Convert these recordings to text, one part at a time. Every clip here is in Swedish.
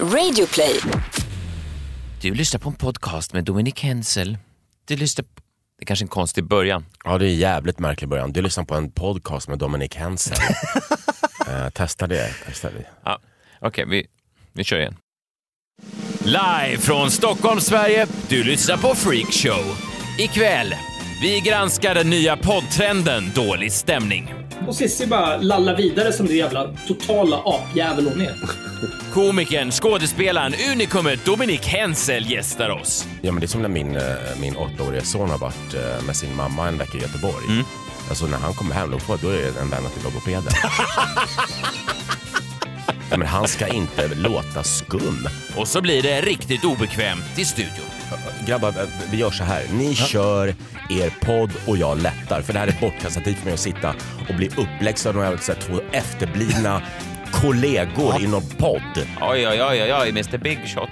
Radioplay. Du lyssnar på en podcast med Dominik Hensel. Du lyssnar på... Det är kanske är en konstig början. Ja, det är en jävligt märklig början. Du lyssnar på en podcast med Dominic Hensel. uh, testa det. Testa det. Ja, Okej, vi, vi kör igen. Live från Stockholm, Sverige. Du lyssnar på Freak Show. Ikväll, vi granskar den nya poddtrenden Dålig stämning. Och Cissi bara lallar vidare som det jävla totala apjävel hon är. Komikern, skådespelaren, unikumet Dominik Hensel gästar oss. Ja, men det är som när min, eh, min åttaåriga son har varit eh, med sin mamma en vecka i Göteborg. Mm. Alltså när han kommer hem då, får, då är det en vän till logopeden. ja, men han ska inte låta skum. Och så blir det riktigt obekvämt i studion. Grabbar, vi gör så här. Ni kör er podd och jag lättar. För det här är bortkastat tid för mig att sitta och bli uppläxad av så här två efterblivna kollegor i någon podd. Oj, oj, oj, oj, oj, Mr Big Shot.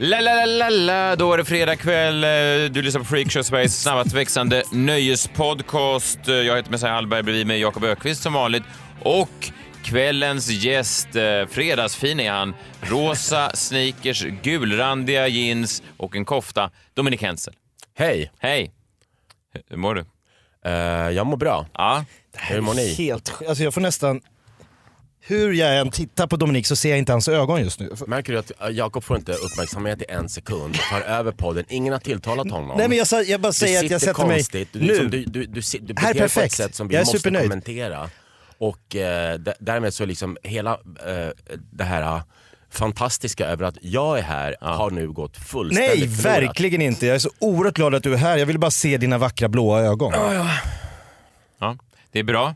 La, la, la, la, la. Då är det fredag kväll. Eh, Du lyssnar på Freakshow, Sveriges snabbast växande nöjespodcast. Eh, Jag heter Messiah Hallberg, bredvid mig Jakob Ökvist som vanligt. Och kvällens gäst, eh, fredagsfin är han. Rosa sneakers, gulrandiga jeans och en kofta. Dominik Hensel. Hej, Hej! Hur mår du? eh, jag mår bra. Ja. Hur mår ni? Helt sj- alltså jag får nästan... Hur jag än tittar på Dominik så ser jag inte hans ögon just nu. Märker du att eh, Jakob får inte uppmärksamhet i en sekund, tar över podden, ingen har tilltalat honom. Nej men jag, sa, jag bara du säger att jag sätter mig... konstigt, du, Nu! liksom, du, du, du, si- du Här är beter dig på ett perfekt. sätt som vi Jag är måste supernöjd. kommentera. Och eh, därmed så liksom hela eh, det här eh, fantastiska över att jag är här har nu gått fullständigt Nej, förlorat. verkligen inte. Jag är så oerhört glad att du är här. Jag vill bara se dina vackra blåa ögon. ja. Det är bra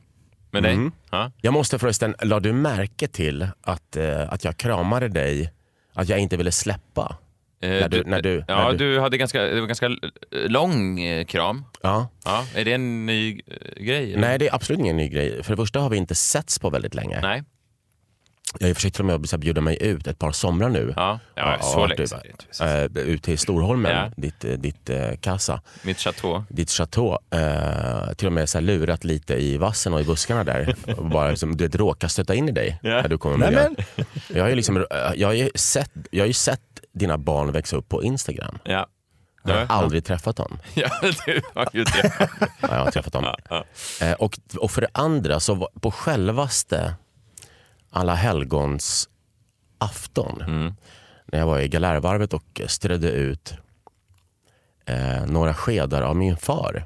med dig? Ja. Jag måste förresten, la du märke till att, eh, att jag kramade dig, att jag inte ville släppa? Eh, När du- när du- ja, när du, du- hade ganska, det var ganska lång eh, kram. Ja. Ja, är det en ny eh, grej? eller? Nej, det är absolut ingen ny grej. För det första har vi inte setts på väldigt länge. Nej. Jag har försökt till och med att bjuda mig ut ett par somrar nu. Ja, ja, så länge eh, Ut till Storholmen, Ja. ditt, ditt eh, kassa, Mitt chateau. ditt chateau. Eh, till och med så här lurat lite i vassen och i buskarna där. och bara liksom, du vet, råka stöta in i dig. Ja. När du kommer med Nej, det. Jag har ju liksom, jag har ju sett, jag har ju sett dina barn växa upp på Instagram. Ja. Jag har Ja. aldrig träffat dem. ja, du har ju det. Ja, jag har träffat dem. Ja. Eh, och, och för det andra, så på självaste alla helgons afton, Mm. när jag var i Galärvarvet och strödde ut eh, några skedar av min far,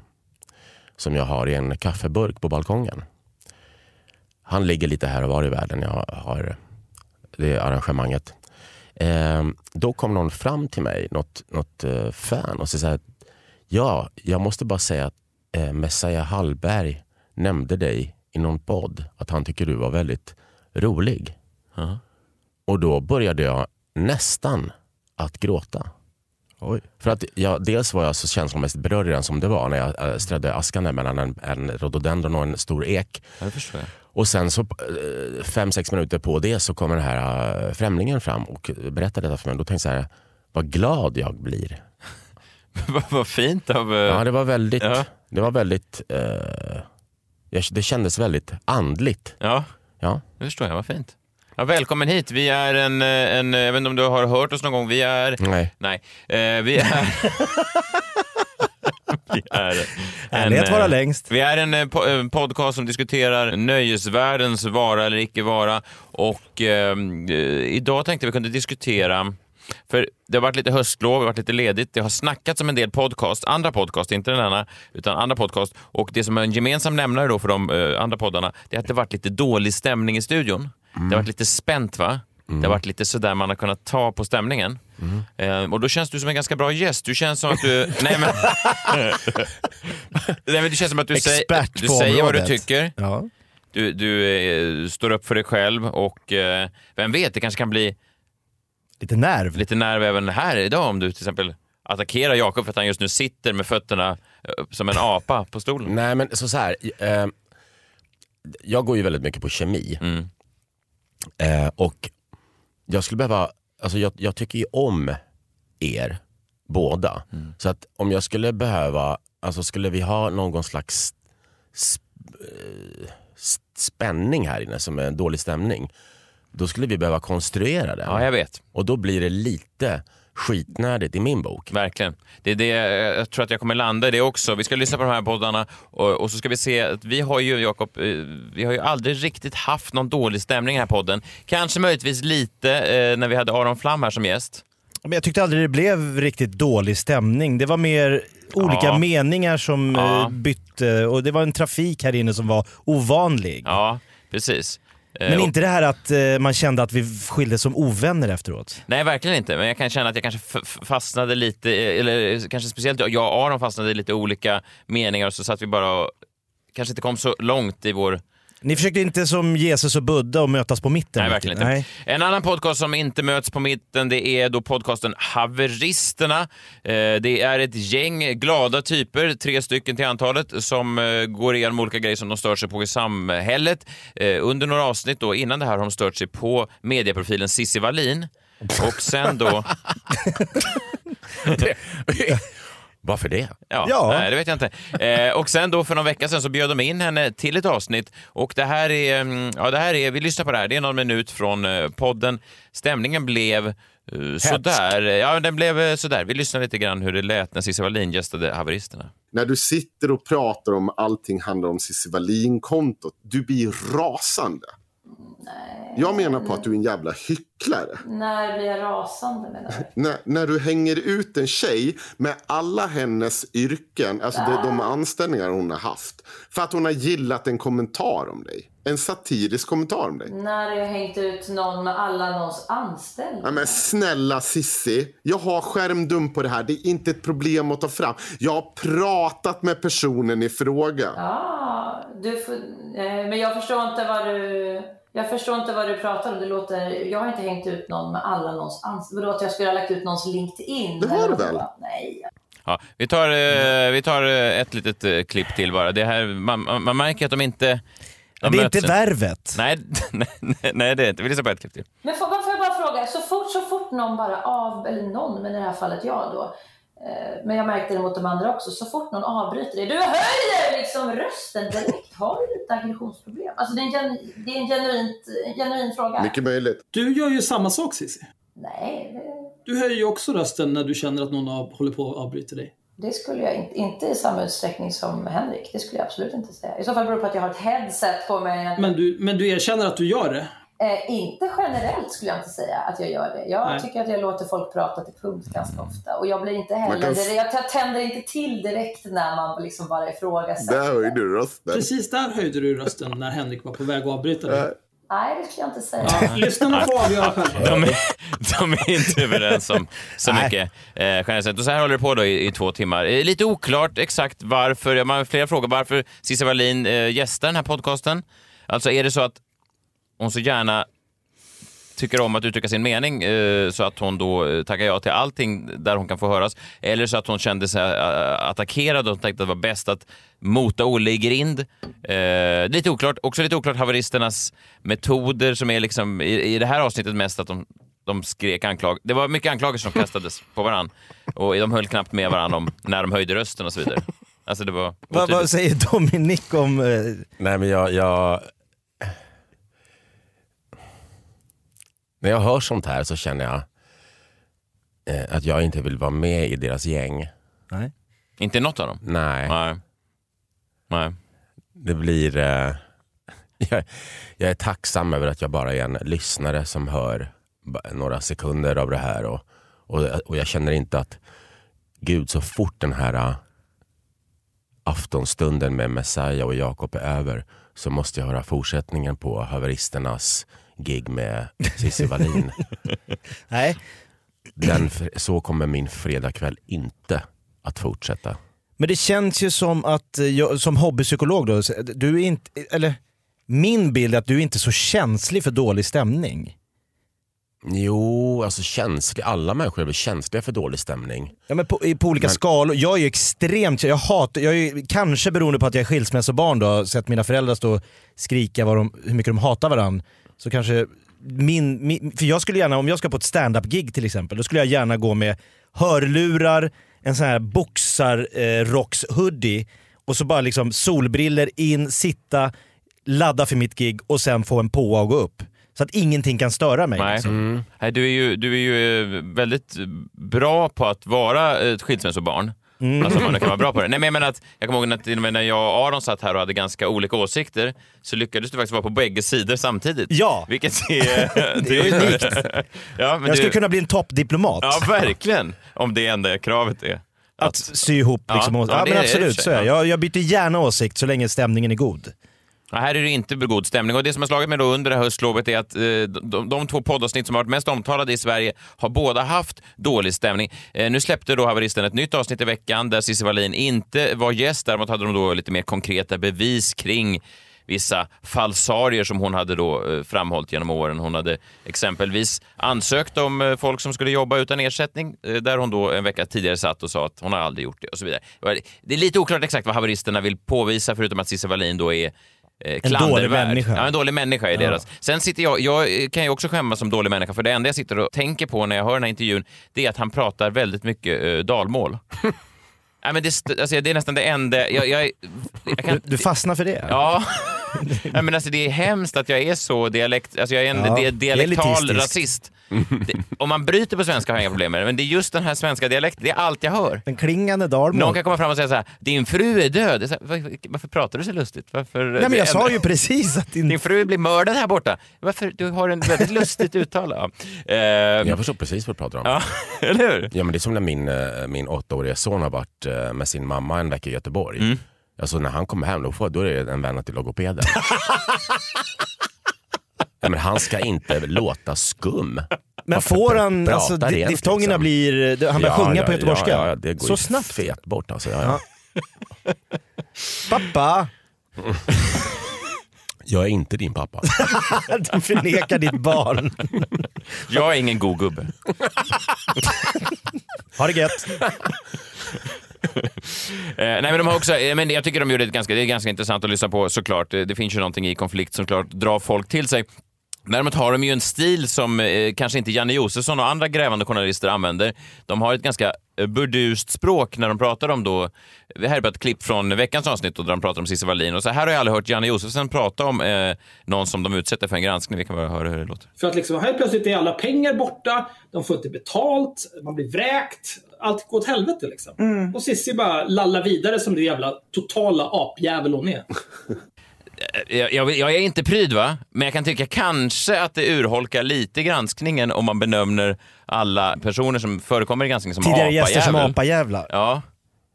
som jag har i en kaffeburk på balkongen. Han ligger lite här och var i världen, jag har det arrangemanget. Eh, då kom någon fram till mig, något, något eh, fan, och sa så här, ja, jag måste bara säga att eh, Messiah Hallberg nämnde dig i någon podd, att han tycker du var väldigt rolig. Ja. Och då började jag nästan att gråta. Oj. För att jag, dels var jag så känslomässigt berörd redan som det var när jag äh, strödde askan där mellan en, en rhododendron och en stor ek. Ja, det förstår jag. Och sen så eh, fem, sex minuter på det så kommer den här äh, främlingen fram och berättar detta för mig. Då tänkte jag så här, vad glad jag blir. Vad fint av... eh, Ja, det var väldigt, Ja. det var väldigt, eh, jag- det kändes väldigt andligt. ja, Ja. det förstår jag. Vad fint. Ja, välkommen hit. Vi är en, eh, en... Jag vet inte om du har hört oss någon gång. Vi är... Nej. Nej. Eh, vi är... vi är en, Härlighet vara eh, längst. Vi är en eh, po- podcast som diskuterar nöjesvärldens vara eller icke vara. Och eh, eh, idag tänkte vi kunde diskutera för det har varit lite höstlov, det har varit lite ledigt. Det har snackats om en del podcast, andra podcast, inte den ena, utan andra podcast. Och det som är en gemensam nämnare då för de eh, andra poddarna, det är att det varit lite dålig stämning i studion. Det har varit lite spänt va? Det har varit lite sådär man har kunnat ta på stämningen. Eh, och då känns du som en ganska bra gäst. Du känns som att du... nej, men, nej, men det känns som att du, säger, Expert du säger vad du tycker. Ja. Du, du eh, står upp för dig själv och eh, vem vet, det kanske kan bli Lite nerv. lite nerv även här idag om du till exempel attackerar Jakob för att han just nu sitter med fötterna upp som en apa på stolen. Nej men så, så här. Eh, jag går ju väldigt mycket på kemi. Mm. Eh, och jag skulle behöva, alltså jag, jag tycker ju om er båda. Mm. Så att om jag skulle behöva, alltså skulle vi ha någon slags sp- eh, spänning här inne som är en dålig stämning. då skulle vi behöva konstruera den. Ja, jag vet. Och då blir det lite skitnödigt i min bok. Verkligen. Det är det jag tror att jag kommer landa i det också. Vi ska lyssna på de här poddarna och, och så ska vi se att vi har ju, Jakob, eh, vi har ju aldrig riktigt haft någon dålig stämning i den här podden. Kanske möjligtvis lite eh, när vi hade Aron Flam här som gäst. Men jag tyckte aldrig det blev riktigt dålig stämning. Det var mer olika Ja. meningar som Ja. eh, bytte och det var en trafik här inne som var ovanlig. Ja, precis. Eh, Men inte det här att eh, man kände att vi skildes som ovänner efteråt. Nej, verkligen inte. Men jag kan känna att jag kanske fastnade lite, eh, eller kanske speciellt jag och Aron fastnade i lite olika meningar och så satt vi bara och kanske inte kom så långt i vår Ni försökte inte som Jesus och Buddha att mötas på mitten? Nej, verkligen inte. En annan podcast som inte möts på mitten det är då podcasten Haveristerna. Eh, Det är ett gäng glada typer, tre stycken till antalet, som eh, går igenom olika grejer som de stör sig på i samhället. Eh, Under några avsnitt då, innan det här har de stört sig på medieprofilen Cissi Wallin. Och sen då... Varför det? Ja, Ja. Nej, det vet jag inte. Eh, och sen då för någon vecka sedan så bjöd de in henne till ett avsnitt och det här är, mm, ja det här är, vi lyssnar på det här, det är någon minut från eh, podden. Stämningen blev eh, sådär. Ja, den blev eh, sådär. Vi lyssnar lite grann hur det lät när Cissi Wallin gästade Haveristerna. När du sitter och pratar om allting handlar om Cissi Wallin-kontot, du blir rasande. Jag menar på att du är en jävla hycklare. När blir jag rasande menar du? När, när du hänger ut en tjej med alla hennes yrken, alltså de, de anställningar hon har haft. För att hon har gillat en kommentar om dig. En satirisk kommentar om dig. När jag hängt ut någon med alla någons anställningar? Ja, men snälla Sissi, jag har skärmdump på det här. Det är inte ett problem att ta fram. Jag har pratat med personen i fråga. Ja, du får, eh, men jag förstår inte vad du... Jag förstår inte vad du pratar om. Det låter, jag har inte hängt ut någon med alla någons anställningar. Vadå att jag skulle ha lagt ut någons LinkedIn? Det har du väl? Nej. Ja, vi, tar, eh, vi tar eh, ett litet eh, klipp till bara. Det här, man, man märker att de inte... de det är inte värvet. Nej, nej, nej, det är inte. Vi lyssnar på ett klipp till. Men får, får jag bara fråga, så fort, så fort någon bara av, eller någon, men i det här fallet jag då, men jag märkte det mot de andra också, så fort någon avbryter dig, du höjer liksom rösten direkt. Har du lite aggressionsproblem? Alltså det är en, gen, det är en genuint, en genuin fråga. Mycket möjligt. Du gör ju samma sak Cissi. Nej, det, Du höjer ju också rösten när du känner att någon av, håller på att avbryta dig. det skulle jag inte, inte i samma utsträckning som Henrik. Det skulle jag absolut inte säga. I så fall beror det på att jag har ett headset på mig. Men du, men du erkänner att du gör det? Eh, inte generellt skulle jag inte säga att jag gör det. Jag Nej. tycker att jag låter folk prata till punkt ganska ofta. Och jag blir inte heller, kan- jag, tänder inte till direkt när man liksom bara ifrågasätter. Där höjde du rösten. Precis där höjde du rösten när Henrik var på väg att avbryta dig. Nej, det skulle jag inte säga. Ja, lyssnarna får avgöra själva. De är, de är inte överens om så mycket eh, generellt. Och så här håller det på då i, i två timmar. Eh, lite oklart exakt varför, man har flera frågor, varför Cissi Wallin eh, gästar den här podcasten. Alltså är det så att hon så gärna tycker om att uttrycka sin mening eh, så att hon då eh, tackar ja till allting där hon kan få höras. Eller så att hon kände sig eh, attackerad och tänkte att det var bäst att mota Olle i grind. Eh, lite oklart. Också lite oklart haveristernas metoder som är liksom i, i det här avsnittet mest att de, de skrek anklag. Det var mycket anklagelser som kastades på varann och de höll knappt med varann om när de höjde rösten och så vidare. Alltså det var Vad, vad säger Dominik om... Eh, Nej men jag, jag... När jag hör sånt här så känner jag eh, att jag inte vill vara med i deras gäng. nej. Inte något av dem? Nej, Nej. Nej. det blir... Eh, jag, jag är tacksam över att jag bara är en lyssnare som hör några sekunder av det här. Och, och, och jag känner inte att Gud, så fort den här eh, aftonstunden med Messiah och Jakob är över så måste jag höra fortsättningen på haveristernas gig med Cissi Wallin. nej. Den, så kommer min fredagkväll inte att fortsätta. Men det känns ju som att, eh, jag, som hobbypsykolog då, du är inte... Eller min bild är att du är inte är så känslig för dålig stämning. Jo, alltså känslig. Alla människor är väl känsliga för dålig stämning. Ja, men på, på olika Men- skalor. Jag är ju extremt... Jag hatar, jag är, ju- kanske beroende på att jag är skilsmässobarn då, sett mina föräldrar stå och skrika vad de, hur mycket de hatar varandra. Så kanske min, min... För jag skulle gärna, om jag ska på ett stand-up-gig till exempel, då skulle jag gärna gå med hörlurar, en sån här boxar-rocks-hoodie och så bara liksom solbriller in, sitta, ladda för mitt gig och sen få en påa och gå upp. Så att ingenting kan störa mig. Nej. Liksom. Nej, du är ju, du är ju eh, väldigt bra på att vara ett skilsmässobarn. Mm. Alltså man kan vara bra på det. Nej, men jag menar att, jag kommer ihåg att när jag och Aron satt här och hade ganska olika åsikter så lyckades du faktiskt vara på bägge sidor samtidigt. Ja. Vilket är... Det är unikt. ja, men Jag skulle du, kunna bli en toppdiplomat. Ja, verkligen. Om det enda kravet är. Att sy ihop liksom. Ja, Ja, ja, men absolut, så är jag. ja. jag. Jag byter gärna åsikt så länge stämningen är god. Ja, här är det inte god stämning. Och Det som har slagit mig då under det här höstlovet är att eh, de, de två poddavsnitt som har varit mest omtalade i Sverige har båda haft dålig stämning. Eh, nu släppte då Haveristen ett nytt avsnitt i veckan där Cissi Wallin inte var gäst. Däremot hade de då lite mer konkreta bevis kring vissa falsarier som hon hade då eh, framhållit genom åren. Hon hade exempelvis ansökt om eh, folk som skulle jobba utan ersättning, eh, där hon då en vecka tidigare satt och sa att hon har aldrig gjort det och så vidare. Det är lite oklart exakt vad haveristerna vill påvisa, förutom att Cissi Wallin då är eh, klandervärd. människa. Ja, en dålig människa är deras. Sen sitter jag, jag kan ju också skämmas som dålig människa, för det enda jag sitter och tänker på när jag hör den här intervjun, det är att han pratar väldigt mycket eh, dalmål. Nej, men det, alltså, det är nästan det enda... Jag, jag, jag kan, Du fastnar för det? Ja. ja, men alltså, det är hemskt att jag är så dialekt... Alltså, jag är en Ja, di- dialektal rasist. Det, om man bryter på svenska har jag inga problem med det, men det är just den här svenska dialekten, det är allt jag hör. Den klingande dalmål. Någon kan komma fram och säga så här, din fru är död. Är här, varför, varför pratar du så lustigt? Varför, Nej men jag sa ju precis att din... Din fru blir mördad här borta. Varför? Du har en väldigt lustigt uttal. Ja. Eh, Jag förstår precis vad du pratar om. ja, eller hur? Ja, men det är som när min, eh, min åttaåriga son har varit eh, med sin mamma en vecka i Göteborg. Mm. Alltså när han kommer hem då, får, då är det en vän till logopeden. ja, men han ska inte låta skum. Men får han, alltså diftongerna liksom? blir, han börjar sjunga på göteborgska? Ja, ja, det går Så ju snabbt? fet bort alltså. Ja, ja. Pappa! Jag är inte din pappa. Du förnekar ditt barn. Jag är ingen god gubbe. Ha det gött. Eh, nej, men de har också, eh, men jag tycker de gjorde det ganska, det är ganska intressant att lyssna på såklart. Det, det finns ju någonting i konflikt som klart drar folk till sig. Däremot har de ju en stil som eh, kanske inte Janne Josefsson och andra grävande journalister använder. De har ett ganska eh, burdust språk när de pratar om då... Det här är bara ett klipp från veckans avsnitt då, där de pratar om Cissi Wallin. Och så här har jag aldrig hört Janne Josefsson prata om eh, någon som de utsätter för en granskning. Vi kan bara höra hur det låter. För att liksom, helt plötsligt är alla pengar borta, de får inte betalt, man blir vräkt. Allt går åt helvete liksom. Och Cissi bara lallar vidare som det jävla totala apjävel hon är. Jag, jag, jag är inte pryd, va? men jag kan tycka kanske att det urholkar lite granskningen om man benämner alla personer som förekommer i granskningen som Tidigare gäster som apajävel. apajävlar. Ja.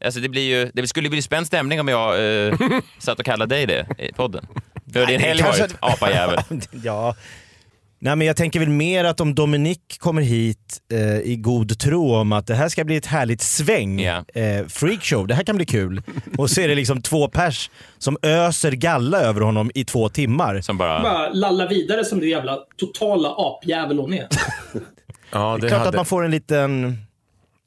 Alltså det, blir ju, det skulle bli spänd stämning om jag eh, satt och kallade dig det i podden. Det har din helg varit, apajävel. Ja. Nej, men jag tänker väl mer att om Dominic kommer hit eh, i god tro om att det här ska bli ett härligt sväng, Ja. eh, freakshow, det här kan bli kul. Och så är det liksom två pers som öser galla över honom i två timmar. Som bara... Bara lallar vidare som det jävla totala apjävel hon är. Ja, det Klart att hade- man får en liten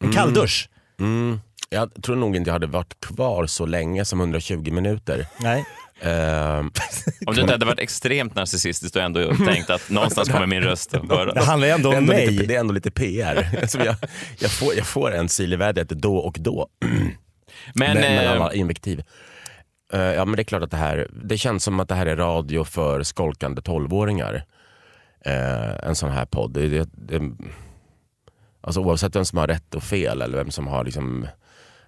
en kalldusch. Mm. Jag tror nog inte jag hade varit kvar så länge som 120 minuter. Nej. Ehm, Om du inte hade varit extremt narcissistisk och ändå tänkt att någonstans kommer min röst att Det höras. handlar ju ändå det, är om ändå lite, mig. det är ändå lite PR. Som jag, jag, får, jag får en sil i vädret då och då. Men, med eh, alla invektiv. Eh, ja men det är klart att det här, det känns som att det här är radio för skolkande tolvåringar. Eh, en sån här podd. Det, det, det, alltså oavsett vem som har rätt och fel eller vem som har liksom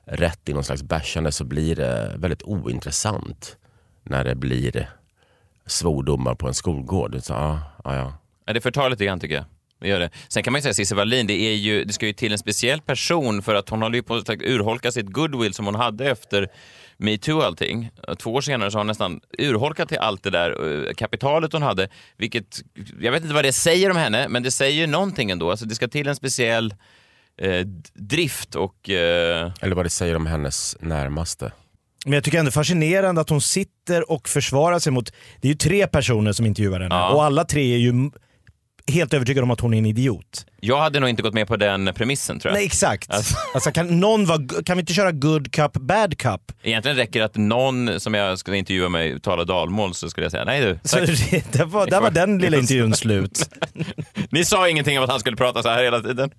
rätt i någon slags bärsande så blir det väldigt ointressant när det blir svordomar på en skolgård. Så, ja, ja, ja. Ja, det förtar lite grann tycker jag. Det gör det. Sen kan man ju säga Cissi Wallin, det, är ju, det ska ju till en speciell person för att hon håller ju på att urholka sitt goodwill som hon hade efter metoo och allting. Två år senare så har hon nästan urholkat till allt det där eh, kapitalet hon hade. Vilket, jag vet inte vad det säger om henne, men det säger ju någonting ändå. Alltså det ska till en speciell eh, drift och... Eh, Eller vad det säger om hennes närmaste. Men jag tycker ändå fascinerande att hon sitter och försvarar sig mot, det är ju tre personer som intervjuar henne Ja. och alla tre är ju helt övertygade om att hon är en idiot. jag hade nog inte gått med på den premissen tror jag. Nej exakt. Alltså- Alltså, kan, någon vara, kan vi inte köra good cup, bad cup? Egentligen räcker det att någon som jag skulle intervjua mig talar dalmål så skulle jag säga nej du, Så det, det var, där var den lilla intervjun slut. Ni sa ingenting om att han skulle prata så här hela tiden.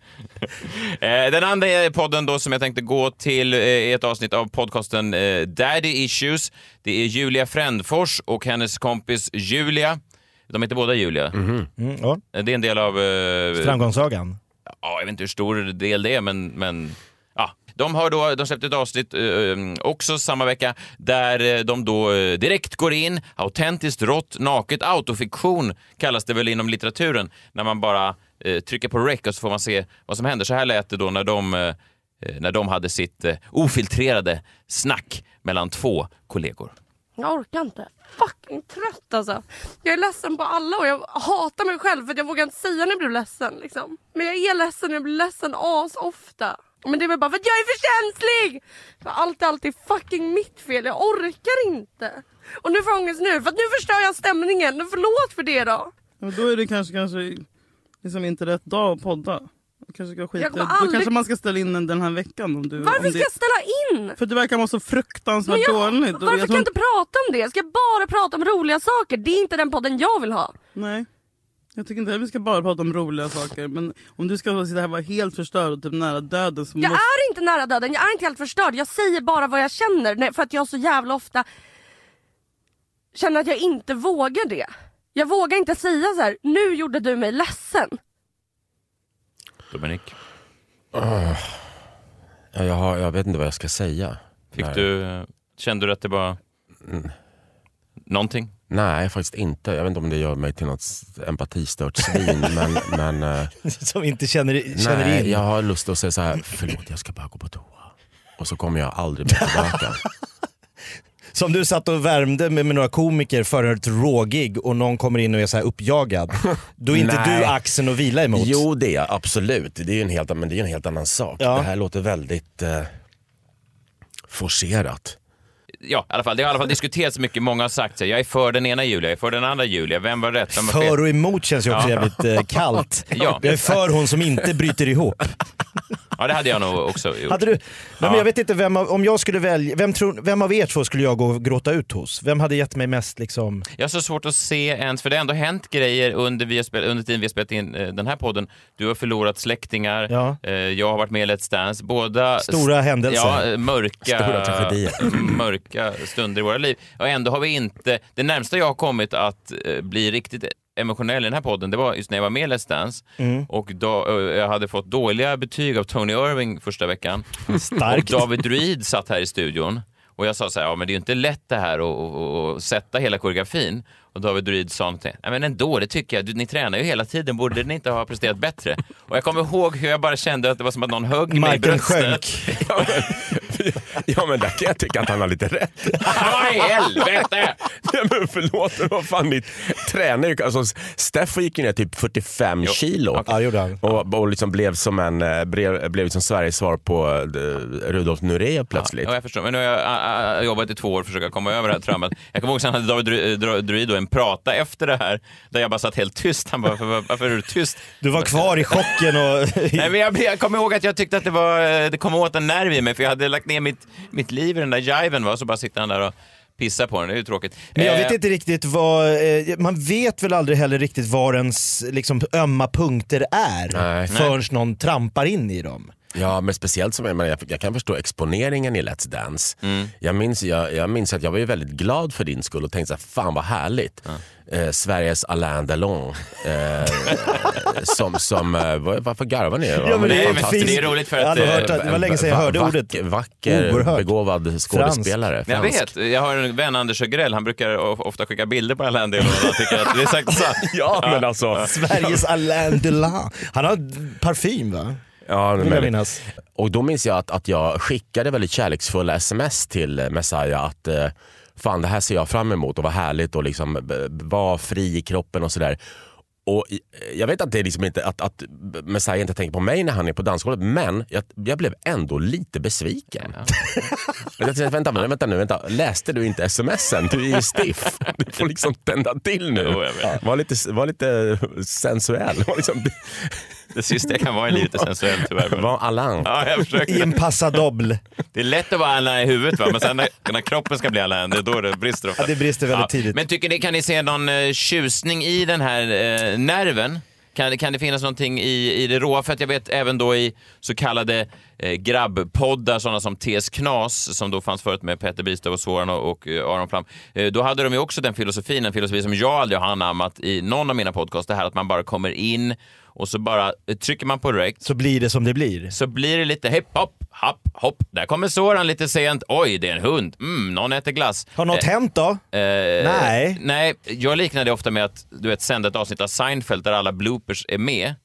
Eh, Den andra podden då som jag tänkte gå till eh, är ett avsnitt av podcasten eh, Daddy Issues. Det är Julia Frändfors och hennes kompis Julia. De heter båda Julia. Mm, ja. Det är en del av... eh, Framgångssagan. ja, jag vet inte hur stor del det är, men, men ja. De har då, de släppte ett avsnitt eh, också samma vecka där eh, de då eh, direkt går in, autentiskt, rått, naket, autofiktion kallas det väl inom litteraturen, när man bara eh, trycker på rec och så får man se vad som händer. Så här lät det då när de, eh, när de hade sitt eh, ofiltrerade snack mellan två kollegor. Jag orkar inte. Fucking trött alltså. Jag är ledsen på alla och jag hatar mig själv för att jag vågar inte säga när jag blir ledsen. Liksom. Men jag är ledsen och jag blir ledsen as ofta. Men det är väl bara för att jag är för känslig! För allt är alltid fucking mitt fel. Jag orkar inte. Och nu får jag ångest nu för att nu förstör jag stämningen. Förlåt för det då. Men då är det kanske, kanske liksom inte rätt dag att podda. Du kanske ska skita. Jag kommer Då aldrig- kanske man ska ställa in den den här veckan. Om du, Varför om ska det... jag ställa in? För det verkar vara så fruktansvärt jag, dåligt. Varför jag kan jag inte prata om det? Ska jag bara prata om roliga saker? Det är inte den podden jag vill ha. Nej. Jag tycker inte att vi ska bara prata om roliga saker. Men om du ska sitta här och vara helt förstörd och typ nära döden så Jag måste... är inte nära döden, jag är inte helt förstörd. Jag säger bara vad jag känner för att jag så jävla ofta känner att jag inte vågar det. Jag vågar inte säga så här: nu gjorde du mig ledsen. Dominik, Ja, Jag, har, jag vet inte vad jag ska säga. fick Nej. du, eh, kände du att det var någonting? Nej, faktiskt inte. Jag vet inte om det gör mig till något empatistört svin. men men eh, Som inte känner, känner nej, in. jag har lust att säga så här, förlåt jag ska bara gå på toa. Och så kommer jag aldrig mer tillbaka. Som du satt och värmde med, med några komiker före ett rågig och någon kommer in och är så här uppjagad. Då är inte Nej. du axeln att vila emot. Jo det är jag, absolut. Det är ju en helt, men det är ju en helt annan sak. Ja. Det här låter väldigt eh, forcerat. Ja, i alla fall, det har i alla fall diskuterats mycket. Många har sagt så här, jag är för den ena Julia, jag är för den andra Julia. Vem var rätt? Vem var fel? För och emot känns ju också Ja. jävligt eh, kallt. Ja. Jag är för hon som inte bryter ihop. Ja, det hade jag nog också gjort. Hade du, nej, men jag vet inte, vem av, om jag skulle välja, vem, tror, vem av er två skulle jag gå och gråta ut hos? Vem hade gett mig mest liksom... Jag har så svårt att se ens, för det har ändå hänt grejer under, vi har spel, under tiden vi har spelat in eh, den här podden. Du har förlorat släktingar, Ja. eh, jag har varit med i Let's Dance. Båda Stora händelser. Ja, eh, mörka, Stora tragedier. mörka stunder i våra liv. Och ändå har vi inte... Det närmsta jag har kommit att eh, bli riktigt emotionell i den här podden, det var just när jag var med i Let's Dance. Mm. Och då, eh, jag hade fått dåliga betyg av Tony Irving första veckan. Starkt. Och David Druid satt här i studion och jag sa så här, ja men det är ju inte lätt det här att- sätta hela koreografin. Och David Druid sa någonting, nej men ändå, det tycker jag, du, ni tränar ju hela tiden, borde ni inte ha presterat bättre? Och jag kommer ihåg hur jag bara kände att det var som att någon högg mig i bröstet. sjönk. Ja men, ja där kan jag tycka att han har lite rätt. Vad i helvete! Nej, men förlåt, men vad fan tränar ju. Alltså, Steffo gick ju ner typ 45 Jo. kilo. Ja, det gjorde han. Och, och liksom blev som en, eh, blev, blev liksom Sveriges svar på eh, Rudolf Nureyev plötsligt. Ja, jag förstår. Men nu har jag ä, ä, jobbat i två år för att försöka komma över det här traumat. Jag kommer ihåg sen hade David Dru- Dru- Druid då en prata efter det här, där jag bara satt helt tyst. Han bara, varför, varför är du tyst? Du var kvar i chocken och... Nej, men jag, jag kommer ihåg att jag tyckte att det, var, eh, det kom åt en nerv i mig, för jag hade lagt ner mitt, mitt liv i den där jiven, va? så bara sitter han där och pissar på den. Det är ju tråkigt. Men jag Eh, vet inte riktigt vad, eh, man vet väl aldrig heller riktigt var ens liksom, ömma punkter är Nej. förrän någon trampar in i dem. Ja, men speciellt som jag, jag, jag kan förstå exponeringen i Let's Dance. Jag, minns, jag, jag minns att jag var ju väldigt glad för din skull och tänkte så här, fan vad härligt. Eh, Sveriges Alain Delon. Eh, som, som, eh, vad- varför garvar ni? Ja, men det är fantastiskt. det är roligt för Jag att... hade eh, hört det var länge sedan jag hörde vack- ordet. Vacker, Oerhört. begåvad skådespelare. Jag fransk. vet, jag har en vän, Anders Ögrell, han brukar ofta skicka bilder på Alain Delon och jag tycker att det är säkert sant. Ja, men alltså. Sveriges Alain Delon. Han har parfym va? Ja, Vill jag minnas. och då minns jag att, att jag skickade väldigt kärleksfulla sms till eh, Messiah att eh, fan det här ser jag fram emot och vad härligt och liksom eh, vara fri i kroppen och sådär. Och i- jag vet att det är liksom inte att, att Messiah inte tänker på mig när han är på dansgolvet men jag, jag blev ändå lite besviken. Jag tänkte, vänta, nu, vänta nu, vänta. läste du inte smsen? Du är ju stiff. Du får liksom tända till nu. Var lite, var lite sensuell. Var liksom, Det sista jag kan vara är lite sensuell tyvärr. men- var Alain. Ja, jag I försöker. en passadoble. Det är lätt att vara Alain i huvudet, va? men sen när, när kroppen ska bli Alain, det är då det brister ofta. Ja, det brister väldigt tidigt. Men tycker ni, kan ni se någon eh, tjusning i den här eh, nerven? Kan, kan det finnas någonting i, i det råa? För att jag vet även då i så kallade eh, grabbpoddar, sådana som TS Knas, som då fanns förut med Petter Bristav och Soran och, och eh, Aron Flam. Eh, då hade de ju också den filosofin, en filosofi som jag aldrig har anammat i någon av mina podcasts, det här att man bara kommer in och så bara eh, trycker man på rec Så blir det som det blir. så blir det lite hipp hopp, hopp, hopp. Där kommer Soran lite sent. Oj, det är en hund. Mm, någon äter glass. Har något hänt då? Eh, Nej. Nej, jag liknar det ofta med att du vet, sända ett avsnitt av Seinfeld där alla bloopers är med.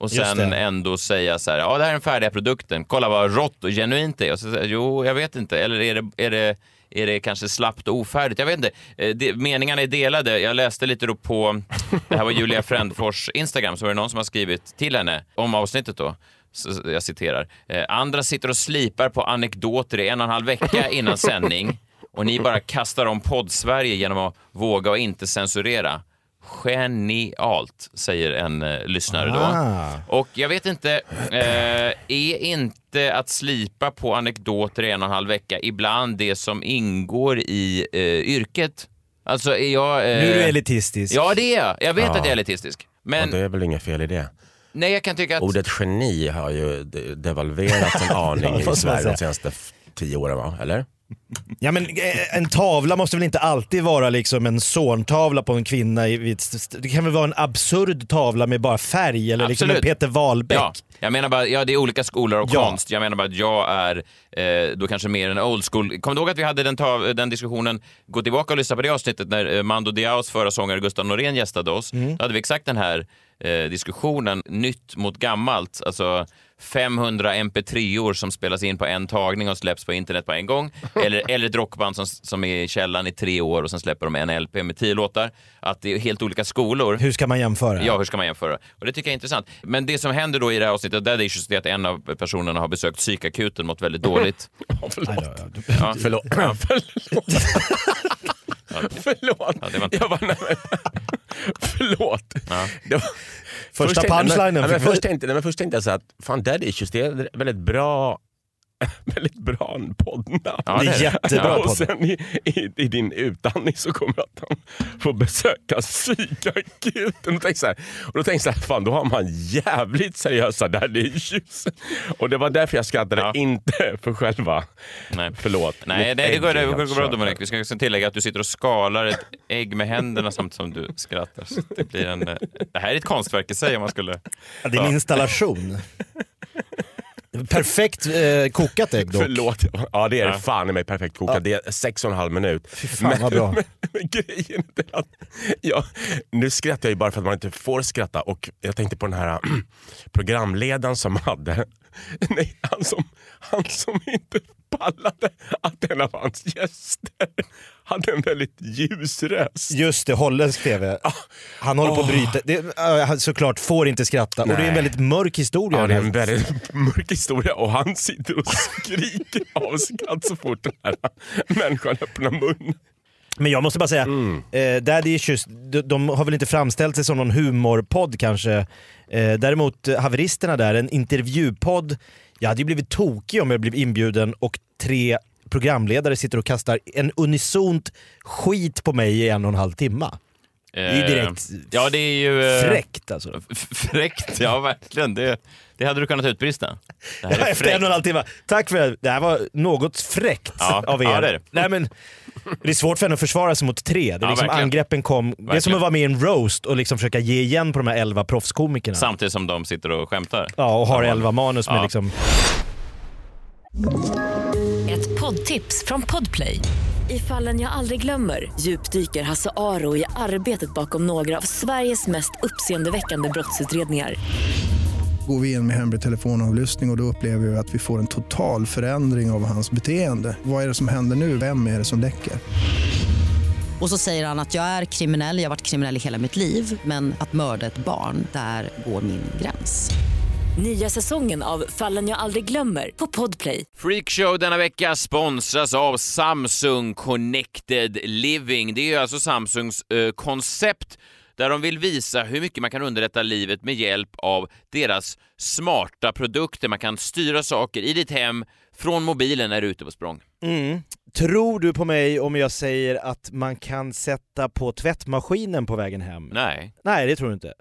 Och sen ändå säga så här, ja det här är den färdiga produkten, kolla vad rått och genuint det är. Och så jo, jag vet inte. Eller är det, är det, är det kanske slappt och ofärdigt? Jag vet inte. Eh, meningarna är delade. Jag läste lite då på, det här var Julia Frändfors Instagram, så var det någon som har skrivit till henne om avsnittet då. Jag citerar. Eh, andra sitter och slipar på anekdoter i en och en halv vecka innan sändning och ni bara kastar om podd-Sverige genom att våga och inte censurera. Genialt, säger en eh, lyssnare då. Ah. Och jag vet inte, eh, är inte att slipa på anekdoter i en och en halv vecka ibland det som ingår i eh, yrket? Alltså är jag... Eh, Nu är du elitistisk. Ja, det är jag. Jag vet Ja. att jag är elitistisk. Men Och det är väl inget fel i det. nej, jag kan tycka att... Ordet geni har ju de- devalverats en aning Ja, i Sverige de senaste tio åren, va? eller? Ja, men eh, en tavla måste väl inte alltid vara liksom en zorntavla på en kvinna? Det kan väl vara en absurd tavla med bara färg eller liksom en. Peter Wahlbeck? Ja, jag menar bara, ja det är olika skolor av Ja. konst. Jag menar bara att jag är eh, då kanske mer en old school. Kommer du ihåg att vi hade den, ta- den diskussionen, gå tillbaka och lyssna på det avsnittet när eh, Mando Diaos förra sångare Gustav Norén gästade oss. Mm. Då hade vi exakt den här eh, diskussionen, nytt mot gammalt. Alltså 500 mp3-or som spelas in på en tagning och släpps på internet på en gång. Eller, eller ett rockband som, som är i källan i tre år och sen släpper de en LP med tio låtar. Att det är helt olika skolor. Hur ska man jämföra? Ja, hur ska man jämföra? Och det tycker jag är intressant. Men det som händer då i det här avsnittet, där det är just det att en av personerna har besökt psykakuten, mått väldigt dåligt. Ja. Ja. Förlåt. Förlåt. Förlåt. Ja, det var inte- Jag bara, nej, men, förlåt. Ja. Det var, Första punchlinen Nej, men, fick- först, tänkte, nej, men först tänkte jag så att fan Daddy Issues det är ett väldigt bra väldigt bra poddnamn. Ja, Det är jättebra och podd. sen i, i, i din utandning så kommer att han får besöka psykakuten. Och, tänk så här, och då tänkte jag så här, fan då har man jävligt seriösa issues. Och det var därför jag skrattade, Ja. inte för själva... Nej. Förlåt. Nej, nej det, går, är det går bra kört. Dominic. Vi ska också tillägga att du sitter och skalar ett ägg med händerna samtidigt som du skrattar. Så det, blir en, eh, det här är ett konstverk i sig om man skulle... Ja, Din installation. Perfekt eh, kokat ägg dock. Förlåt. Ja det är det Ja. fan i mig perfekt kokat. Det är sex och en halv minut. Fy fan vad bra. Men, men grejen är att jag, nu skrattar jag ju bara för att man inte får skratta och jag tänkte på den här programledaren som hade, nej han som, han som inte pallade att en av hans gäster hade en väldigt ljus röst. Just det, holländsk TV. Han håller på att bryta. Det, han såklart får inte skratta. Och det är en Nej. väldigt mörk historia. Ja, det är en väldigt mörk historia och han sitter och skriker av skratt så fort den här människan öppnar munnen. Men jag måste bara säga, Mm. eh, Daddy Issues, de, de har väl inte framställt sig som någon humorpodd kanske. Eh, däremot eh, haveristerna där, en intervjupodd. Jag hade ju blivit tokig om jag blev inbjuden och tre programledare sitter och kastar en unisont skit på mig i en och en halv timma. är ju direkt Eh, Ja, det är ju... eh, Fräckt alltså. Fräckt, ja verkligen. Det, det hade du kunnat utbrista. Det är Efter en och en halv timme. Tack för det. Det här var något fräckt Ja, av er. ja, det det. Nej, men, det är svårt för henne att försvara sig mot tre. Det är Ja, liksom verkligen. angreppen kom. Det är som Verkligen. att vara med i en roast och liksom försöka ge igen på de här elva proffskomikerna. Samtidigt som de sitter och skämtar. Ja, och har elva manus med Ja. liksom... Ett poddtips från Podplay. I fallen jag aldrig glömmer djupdyker Hasse Aro i arbetet bakom några av Sveriges mest uppseendeväckande brottsutredningar. Går vi in med hemlig telefonavlyssning och, och då upplever vi att vi får en total förändring av hans beteende. Vad är det som händer nu? Vem är det som läcker? Och så säger han att jag är kriminell, jag har varit kriminell i hela mitt liv men att mörda ett barn, där går min gräns. Nya säsongen av Fallen jag aldrig glömmer på Podplay. Freakshow denna vecka sponsras av Samsung Connected Living. Det är alltså Samsungs eh, koncept där de vill visa hur mycket man kan underlätta livet med hjälp av deras smarta produkter. Man kan styra saker i ditt hem från mobilen när du är ute på språng. Mm. Tror du på mig om jag säger att man kan sätta på tvättmaskinen på vägen hem? Nej. Nej, det tror du inte.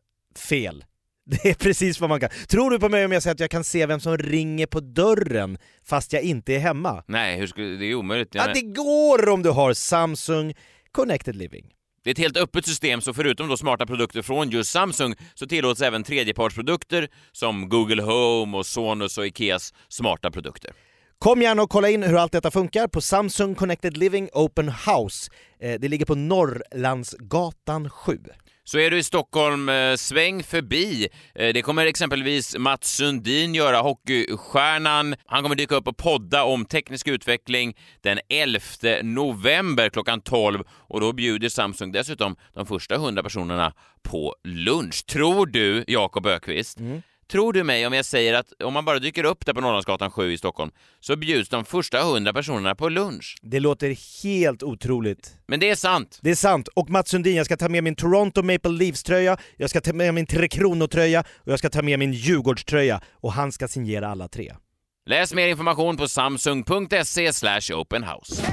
Fel. Det är precis vad man kan. Tror du på mig om jag säger att jag kan se vem som ringer på dörren fast jag inte är hemma? Nej, hur skulle, det är omöjligt. Ja, det går om du har Samsung Connected Living. Det är ett helt öppet system, så förutom då smarta produkter från just Samsung så tillåts även tredjepartsprodukter som Google Home och Sonos och Ikeas smarta produkter. Kom gärna och kolla in hur allt detta funkar på Samsung Connected Living Open House. Eh, det ligger på Norrlandsgatan 7. Så är du i Stockholm, eh, sväng förbi. Eh, det kommer exempelvis Mats Sundin göra, hockeystjärnan. Han kommer dyka upp och podda om teknisk utveckling den 11 november klockan 12 och då bjuder Samsung dessutom de första 100 personerna på lunch. Tror du, Jakob Ökvist, mm. Tror du mig om jag säger att om man bara dyker upp där på Norrlandsgatan 7 i Stockholm så bjuds de första 100 personerna på lunch? Det låter helt otroligt. Men det är sant. Det är sant. Och Mats Sundin, jag ska ta med min Toronto Maple Leafs-tröja, jag ska ta med min Tre Kronor-tröja och jag ska ta med min Djurgårdströja och han ska signera alla tre. Läs mer information på samsung.se openhouse.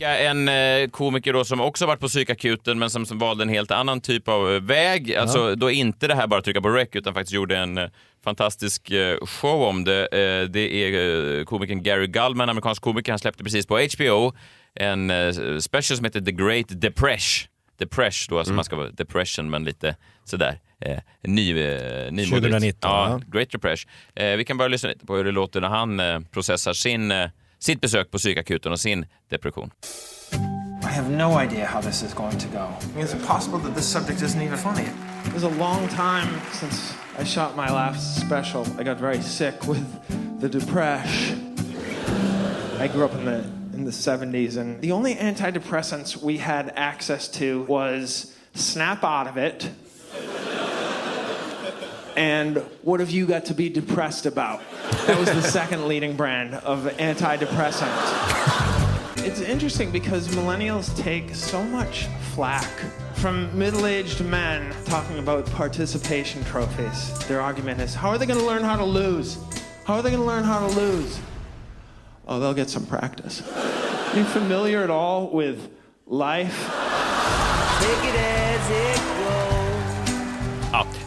En eh, komiker då som också varit på psykakuten men som, som valde en helt annan typ av eh, väg. Alltså då inte det här bara trycka på rec utan faktiskt gjorde en eh, fantastisk show om det. Det är komikern Gary Gulman, amerikansk komiker. Han släppte precis på HBO en special som heter The Great Depression. Depression då, alltså man ska vara depression men lite sådär. Eh, ny, eh, ny 2019, Ja, Great Depression. Eh, vi kan bara lyssna lite på hur det låter när han eh, processar sin, sitt besök på psykakuten och sin depression. I have no idea how this is going to go. I mean, Is it possible that this subject isn't even funny? It was a long time since I shot my last special. I got very sick with the depression. I grew up in the in the 70s and the only antidepressants we had access to was Snap Out of It. And what have you got to be depressed about? That was the second leading brand of antidepressant. It's interesting because millennials take so much flack from middle aged men talking about participation trophies. Their argument is how are they going to learn how to lose? How are they going to learn how to lose? Oh, they'll get some practice. Are you familiar at all with life? Ja,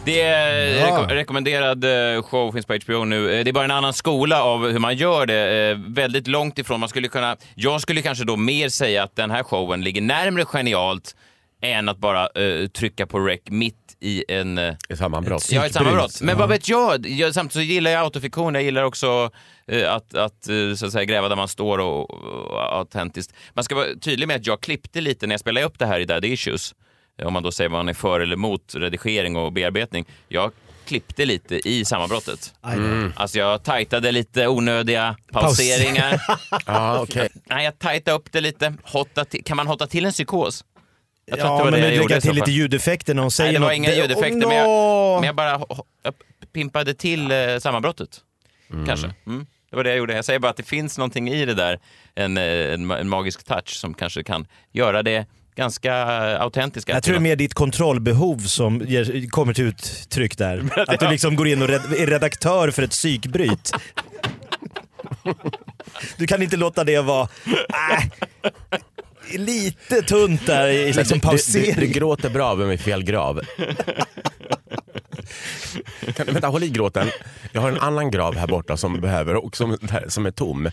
det är Ja. reko- rekommenderad eh, show, finns på HBO nu. Eh, Det är bara en annan skola av hur man gör det. Eh, Väldigt långt ifrån. Man skulle kunna, jag skulle kanske då mer säga att den här showen ligger närmare genialt än att bara eh, trycka på rec mitt i en... Ett sammanbrott. Ja, ett sammanbrott. Men vad vet jag? jag? Samtidigt så gillar jag autofiktion. Jag gillar också eh, att, att, eh, så att säga, gräva där man står och, och autentiskt. Man ska vara tydlig med att jag klippte lite när jag spelade upp det här i Dad Issues. Eh, Om man då säger vad man är för eller emot redigering och bearbetning. Jag klippte lite i sammanbrottet. Mm. Alltså jag tajtade lite onödiga pauseringar. Ja, okej. Nej, jag tajtade upp det lite. Hotta till. Kan man hotta till en psykos? Jag tror ja, att det var men det jag lägga till lite ljudeffekter när hon säger Nej, det var något. inga ljudeffekter, oh, men, jag, no. men jag bara jag pimpade till eh, sammanbrottet. Kanske. Mm. Det var det jag gjorde. Jag säger bara att det finns någonting i det där, en, eh, en, en magisk touch som kanske kan göra det ganska autentiska. Jag tror det är mer ditt kontrollbehov som ger, kommer till uttryck där. Att du liksom går in och red, är redaktör för ett psykbryt. Du kan inte låta det vara... Äh, lite tunt där i liksom du, du, du pausering. gråter bra men i fel grav. Kan, vänta, håll i gråten. Jag har en annan grav här borta som behöver och som, som är tom. Eh,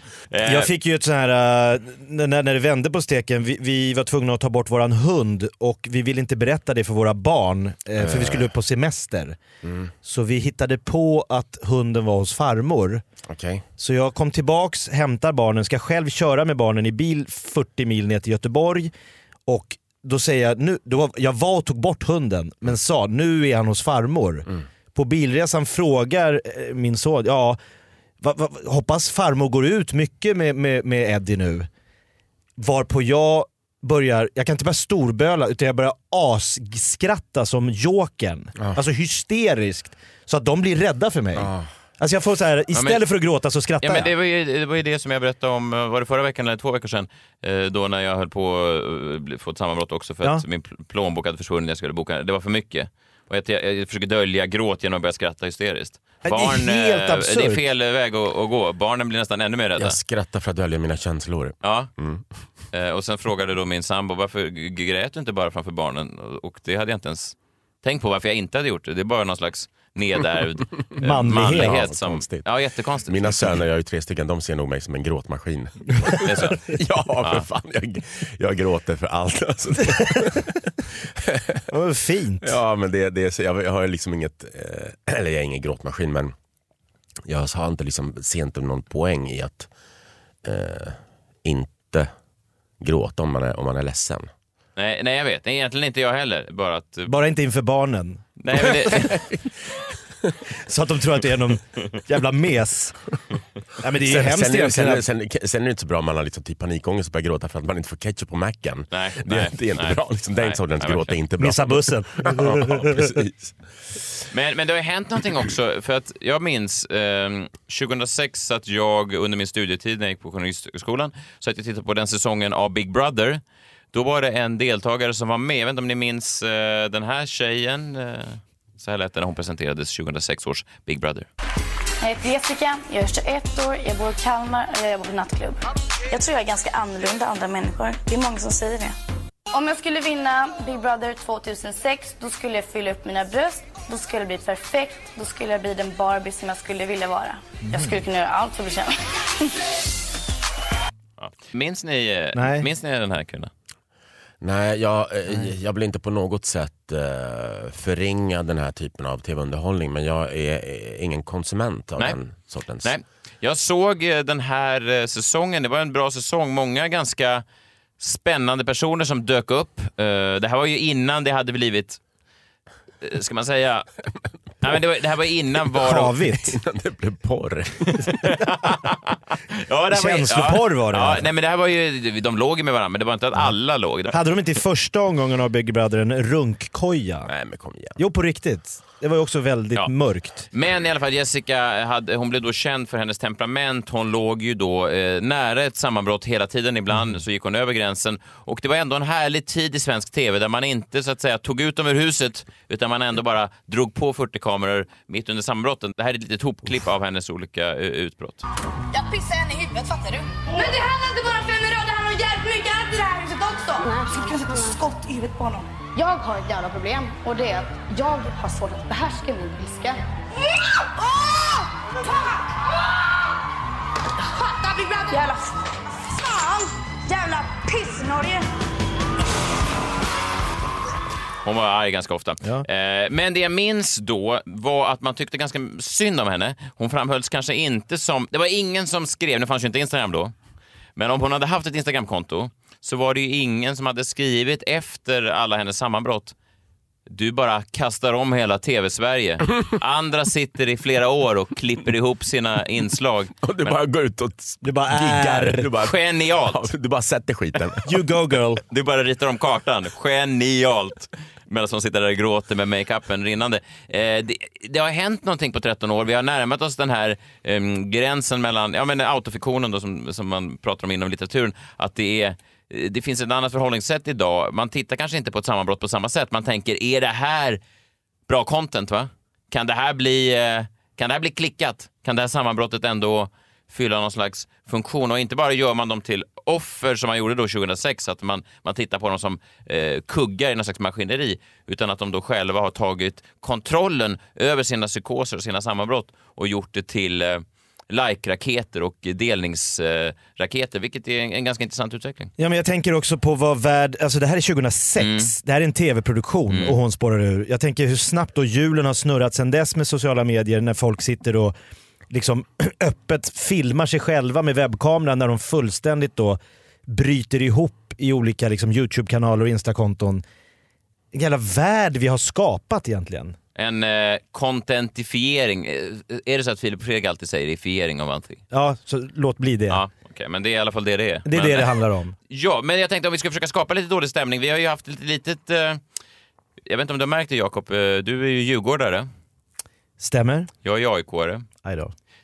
Jag fick ju ett sån här, äh, när, när det vände på steken, vi, vi var tvungna att ta bort våran hund och vi ville inte berätta det för våra barn, eh, för vi skulle upp på semester. Så vi hittade på att hunden var hos farmor. Okej. Så jag kom tillbaks, hämtar barnen, ska själv köra med barnen i bil 40 mil ner till Göteborg. Och då säger jag, nu, då var, jag var och tog bort hunden, men sa nu är han hos farmor. På bilresan frågar eh, min son, ja, va, va, hoppas farmor går ut mycket med, med, med Eddie nu. Varpå jag börjar, jag kan inte bara storböla utan jag börjar asskratta som jokern. Alltså hysteriskt. Så att de blir rädda för mig. Alltså jag får så här, istället för att gråta så skrattar Ja, men jag. det, var ju, det var ju det som jag berättade om, eh, var det förra veckan eller två veckor sedan? Eh, Då när jag höll på att bli- få ett sammanbrott också för Ja. att min pl- plånbok hade försvunnit. Jag skulle boka, det var för mycket. Och jag, jag, jag försöker dölja gråt genom att börja skratta hysteriskt. Det är helt eh, absurt. det är fel väg att, att gå. Barnen blir nästan ännu mer rädda. Jag skrattar för att dölja mina känslor. Ja. Mm. Eh, och sen frågade då min sambo varför grät du inte bara framför barnen? Och- Och det hade jag inte ens tänkt på varför jag inte hade gjort det. Det är bara någon slags nedärvd eh, Manlighet. manlighet. Ja, som, konstigt. ja, jättekonstigt. Mina söner, jag har ju tre stycken, de ser nog mig som en gråtmaskin. Så. ja, för fan. Jag, jag gråter för allt. Alltså. Vad fint. Ja, men det, det jag, jag har liksom inget, eh, eller jag är ingen gråtmaskin, men jag har inte liksom, ser inte någon poäng i att eh, inte gråta om man är, om man är ledsen. Nej, nej, jag vet. Nej, egentligen inte jag heller. Bara att... Bara inte inför barnen. Nej, men det, Så att de tror att det är någon jävla mes. Nej, men det är Sen, hemskt sen, är- sen, egentligen. sen, sen, sen är det inte så bra om man har liksom typ panikångest och börjar gråta för att man inte får ketchup på macken. Nej, det, nej, det är inte nej. bra. Liksom, den Nej, sortens nej, gråt är inte bra. Missa bussen. ja, precis. Men, men det har hänt någonting också. För att jag minns eh, 2006 att jag under min studietid när jag gick på Journalistskolan så att jag tittade på den säsongen av Big Brother. Då var det en deltagare som var med. Jag vet inte om ni minns eh, den här tjejen? Eh, så här lät det när hon presenterades 2006 års Big Brother. Jag heter Jessica, jag är 21 år, jag bor i Kalmar och jag jobbar på nattklubb. Jag tror jag är ganska annorlunda andra människor. Det är många som säger det. Om jag skulle vinna Big Brother 2006, då skulle jag fylla upp mina bröst. Då skulle jag bli perfekt. Då skulle jag bli den Barbie som jag skulle vilja vara. Jag skulle kunna göra allt för att bli känd. Minns, ni, eh, Nej. minns ni den här kvinnan? Nej, jag, eh, jag vill inte på något sätt eh, förringa den här typen av tv-underhållning men jag är, är ingen konsument av Nej. den sortens. Nej, jag såg eh, den här eh, säsongen. Det var en bra säsong. Många ganska spännande personer som dök upp. Eh, Det här var ju innan det hade blivit, eh, ska man säga... Nej, men det, var, det här var innan var de- Havigt. Innan det blev porr. Ja, det här Känsloporr var det Ja, nej, men det här var ju, de låg ju med varandra, men det var inte att alla låg. Hade de inte i första omgången av Big Brother en runkkoja? Nej men kom igen. Jo, på riktigt. Det var ju också väldigt Ja. mörkt. Men i alla fall, Jessica hade, hon blev då känd för hennes temperament. Hon låg ju då eh, nära ett sammanbrott hela tiden. Ibland Mm. så gick hon över gränsen. Och det var ändå en härlig tid i svensk TV där man inte så att säga tog ut dem ur huset utan man ändå bara drog på 40 kameror mitt under sammanbrotten. Det här är ett litet hopklipp av hennes olika eh, utbrott. Jag pissar henne i huvudet, fattar du? Men det handlar inte bara om fem det handlar om jävligt mycket annat i det här huset också. Jag skulle kunna sätta skott i huvudet på honom. Jag har ett jävla problem och det är att jag har svårt att behärska min ilska. Hatar Big Brother! Jävla fan! Jävla piss-Norge! Hon var arg ganska ofta. Eh, men det jag minns då var att man tyckte ganska synd om henne. Hon framhölls kanske inte som... Det var ingen som skrev, det fanns ju inte Instagram då, men om hon hade haft ett Instagramkonto så var det ju ingen som hade skrivit efter alla hennes sammanbrott du bara kastar om hela tv-Sverige. Andra sitter i flera år och klipper ihop sina inslag. Och du bara går ut och Du bara giggar. är... Du bara, Genialt! Du bara sätter skiten. You go girl. Du bara ritar om kartan. Genialt! Medan hon sitter där och gråter med makeupen rinnande. Eh, det, det har hänt någonting på 13 år. Vi har närmat oss den här em, gränsen mellan ja, men autofiktionen då, som, som man pratar om inom litteraturen. Att det är Eh, det finns ett annat förhållningssätt idag. Man tittar kanske inte på ett sammanbrott på samma sätt. Man tänker, är det här bra content? va? Kan det här bli, eh, kan det här bli klickat? Kan det här sammanbrottet ändå fylla någon slags funktion? Och inte bara gör man dem till offer som man gjorde då 2006, att man, man tittar på dem som eh, kuggar i någon slags maskineri, utan att de då själva har tagit kontrollen över sina psykoser och sina sammanbrott och gjort det till eh, like-raketer och delningsraketer, vilket är en, en ganska intressant utveckling. Ja, men jag tänker också på vad värld, alltså det här är 2006, Mm. det här är en tv-produktion och hon spårar ur. Jag tänker hur snabbt då hjulen har snurrat sedan dess med sociala medier när folk sitter och liksom öppet filmar sig själva med webbkameran när de fullständigt då bryter ihop i olika liksom, YouTube-kanaler och Insta-konton. Vilken jävla värld vi har skapat egentligen. En eh, contentifiering. Eh, Är det så att Filip Fredrik alltid säger ifiering av allting? Ja, så låt bli det. Ja, okej, men det är i alla fall det det är. Det är men, det det handlar om. Ja, men jag tänkte om vi ska försöka skapa lite dålig stämning. Vi har ju haft ett litet... Eh, jag vet inte om du har märkt det Jakob, eh, du är ju djurgårdare. Stämmer? Jag är AIK-are.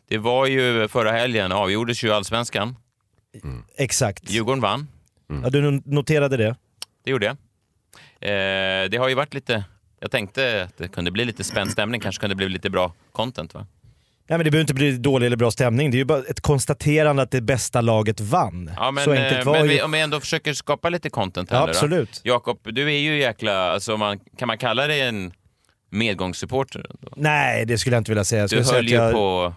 Det var ju förra helgen, avgjordes ju allsvenskan. Exakt. Djurgården vann. Ja, du no- noterade det? Det gjorde jag. Eh, det har ju varit lite... Jag tänkte att det kunde bli lite spänd stämning, kanske kunde bli lite bra content va? Nej, men det behöver inte bli dålig eller bra stämning. Det är ju bara ett konstaterande att det bästa laget vann. Ja, men, Så enkelt eh, var men ju... vi, om vi ändå försöker skapa lite content här Ja, nu då. absolut. Jakob, du är ju jäkla... Alltså man, kan man kalla dig en medgångssupporter. ändå. Nej, det skulle jag inte vilja säga. Jag Du höll ju jag... på,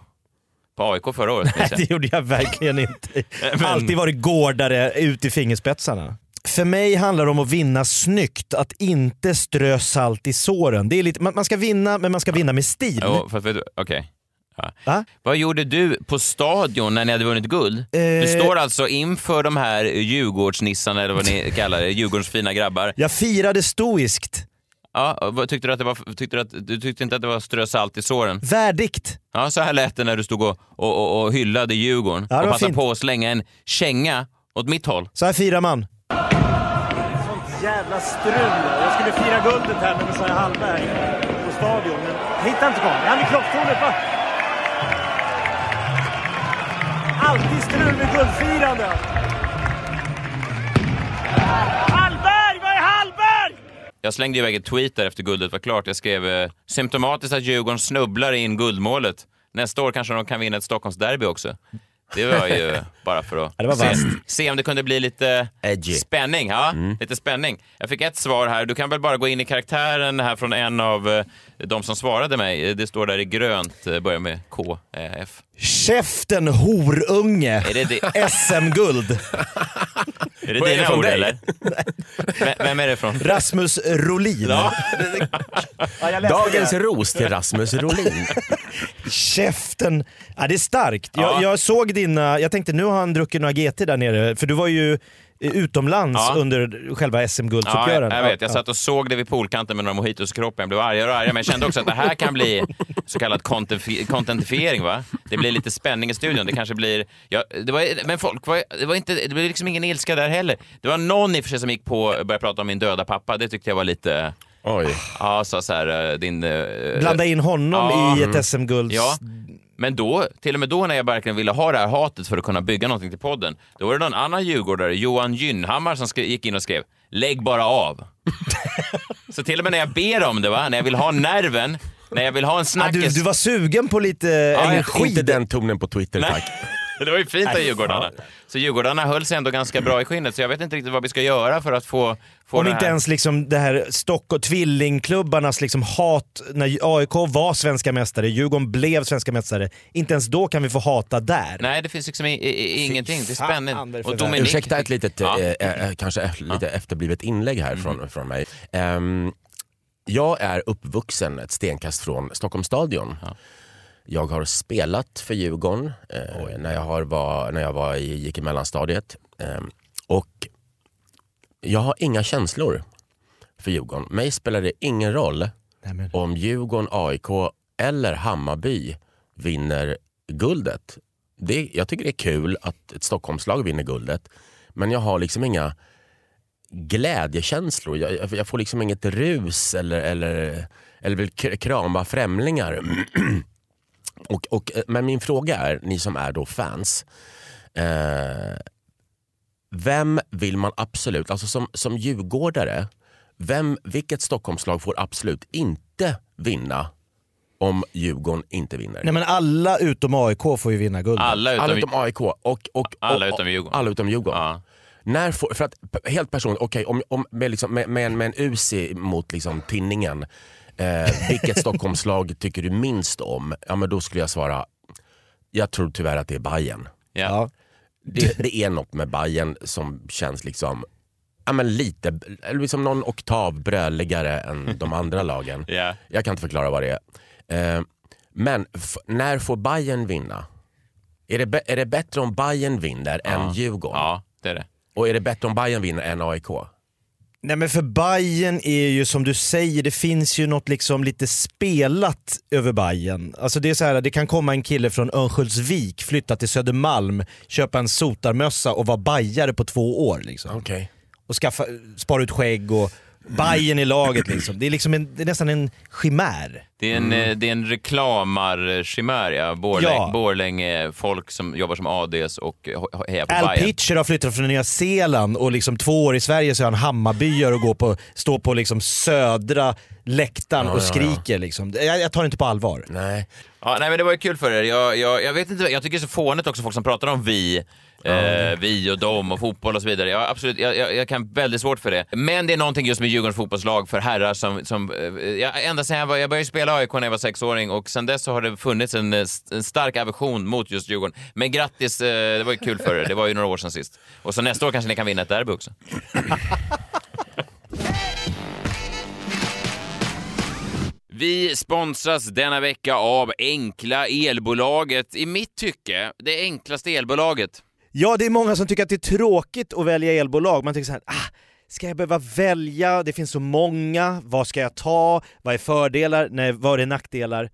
på AIK förra året. Nej, det gjorde jag verkligen inte. Men- Alltid varit gårdare ut i fingerspetsarna. För mig handlar det om att vinna snyggt, att inte strö salt i såren. Det är lite, man, man ska vinna, men man ska vinna med stil. Jo, du, okej. Ja. Va? Vad gjorde du på stadion när ni hade vunnit guld? Du Eh. står alltså inför de här Djurgårdsnissarna, eller vad ni kallar det, Djurgårdens fina grabbar. Jag firade stoiskt. Ja, tyckte du, att det var, tyckte du, att, du tyckte inte att det var strö salt i såren? Värdigt. Ja, så här lät det när du stod och, och, och, hyllade Djurgården Ja, och passade fint. på att slänga en känga åt mitt håll. Så här firar man. Sånt jävla strul. Jag skulle fira guldet här med Messiah Hallberg på stadion, men jag hittar inte kameran. Han är klocktornet va? Alltid strul med guldfirande. Hallberg! var är Hallberg? Jag slängde iväg ett tweet där efter guldet var klart. Jag skrev eh, “Symptomatiskt att Djurgården snubblar in guldmålet. Nästa år kanske de kan vinna ett Stockholmsderby också.” Det var ju bara för att Ja, se, se om det kunde bli lite Edgy. spänning. Ja, Mm. lite spänning. Jag fick ett svar här. Du kan väl bara gå in i karaktären här från en av eh, de som svarade mig. Det står där i grönt, eh, börjar med K, eh, F. Käften horunge. SM-guld. Är det Vad är det dina från ord dig? eller? V- Vem är det från? Rasmus Rolin. Ja. Dagens ros till Rasmus Rolin. Käften. Ja, det är starkt. Ja. Jag, jag såg dina, jag tänkte nu har han druckit några GT där nere, för du var ju utomlands Ja. under själva Ja, SM-guldsuppgören. jag, jag vet. Jag satt och såg det vid poolkanten med några mojitos i kroppen. Jag blev argare och argare, men jag kände också att det här kan bli så kallad contentifiering. Va? Det blir lite spänning i studion. Det kanske blir... Ja, det var, men folk, var, det, var inte, det blev liksom ingen ilska där heller. Det var någon i och för sig som gick på och började prata om min döda pappa. Det tyckte jag var lite... Oj. Ja, sa så här, eh, din... eh, Blanda in honom Ja. i ett SM-guld. Ja, men då, till och med då när jag verkligen ville ha det här hatet för att kunna bygga någonting till podden, då var det någon annan djurgårdare, Johan Gynnhammar, som gick in och skrev “Lägg bara av”. Så till och med när jag ber om det, va? när jag vill ha nerven, när jag vill ha en Ah, snackis... du, du var sugen på lite Ja, energi. Inte den tonen på Twitter Nej. tack. Det var ju fint av Djurgårdarna. Så Djurgårdarna höll sig ändå ganska bra i skinnet, så jag vet inte riktigt vad vi ska göra för att få, få Om det inte här... ens liksom det här Stock och tvillingklubbarnas liksom hat när AIK var svenska mästare, Djurgården blev svenska mästare. Inte ens då kan vi få hata där. Nej, det finns liksom i, i, ingenting. Det är spännande. Och? Dominik... Ursäkta ett litet, Ja. eh, eh, kanske eh, lite efterblivet inlägg här från, från mig. Ehm, jag är uppvuxen ett stenkast från Stockholms stadion. Jag har spelat för Djurgården eh, när, jag har var, när jag var i, gick i mellanstadiet. Ehm, och jag har inga känslor för Djurgården. Mig spelar det ingen roll Nej, men. om Djurgården, AIK eller Hammarby vinner guldet. Det, jag tycker det är kul att ett Stockholmslag vinner guldet. Men jag har liksom inga glädjekänslor. Jag, jag, får liksom inget rus eller, eller, eller vill krama främlingar. och, och, eh, men min fråga är, ni som är då fans. Eh, vem vill man absolut, alltså som, som djurgårdare, vem, vilket Stockholmslag får absolut inte vinna om Djurgården inte vinner? Nej men alla utom AIK får ju vinna guld. Alla utom... alla utom AIK och, och, och, Alla utom Djurgården. Alla utom Djurgården. Ja. När får, för att, helt personligt, okej om, om, med, liksom, med, med, en- med en Uzi mot liksom, tinningen, eh, vilket Stockholmslag tycker du minst om? Ja men då skulle jag svara, jag tror tyvärr att det är Bayern. Ja. Det, det är något med Bayern som känns liksom Ja, men lite, eller liksom någon oktav bröligare än de andra lagen. Ja. Jag kan inte förklara vad det är. Eh, men när får Bayern vinna? Är det, är det bättre om Bayern vinner än Djurgården? ja, det är det. Och är det bättre om Bayern vinner än AIK? Nej men för Bayern är ju som du säger, det finns ju något liksom lite spelat över Bayern. Alltså det är så här, det kan komma en kille från Örnsköldsvik, flytta till Södermalm, köpa en sotarmössa och vara bajare på två år. Liksom. Okay. Och skaffa, spara ut skägg och Bayern i laget. Liksom. Det, är liksom en, det är nästan en chimär. Det är en, Mm. eh, det är en reklamar-chimär, ja. Borläng, Ja. Borlänge, folk som jobbar som ADs och eh, he- hejar på Al Bayern. Pitcher har flyttat från Nya Zeeland och liksom två år i Sverige så är han Hammarbyare och går på, står på liksom södra läktaren Ja, och ja, ja. skriker. Liksom. Jag, jag tar det inte på allvar. Nej. Ja, nej, men det var ju kul för er. Jag, jag, jag, vet inte, jag tycker det är så fånigt också folk som pratar om vi Eh, vi och dem och fotboll och så vidare. Ja, absolut, jag, jag, jag kan väldigt svårt för det. Men det är någonting just med Djurgårdens fotbollslag för herrar som... som eh, jag, ända sedan jag, var, jag började spela AIK när jag var sexåring och sen dess så har det funnits en, eh, en stark aversion mot just Djurgården. Men grattis, eh, det var ju kul för er. Det var ju några år sedan sist. Och så nästa år kanske ni kan vinna ett derby också. Vi sponsras denna vecka av Enkla Elbolaget. I mitt tycke, det enklaste elbolaget. Ja, det är många som tycker att det är tråkigt att välja elbolag. Man tycker så här, ah, ska jag behöva välja? Det finns så många. Vad ska jag ta? Vad är fördelar? Nej, vad är nackdelar?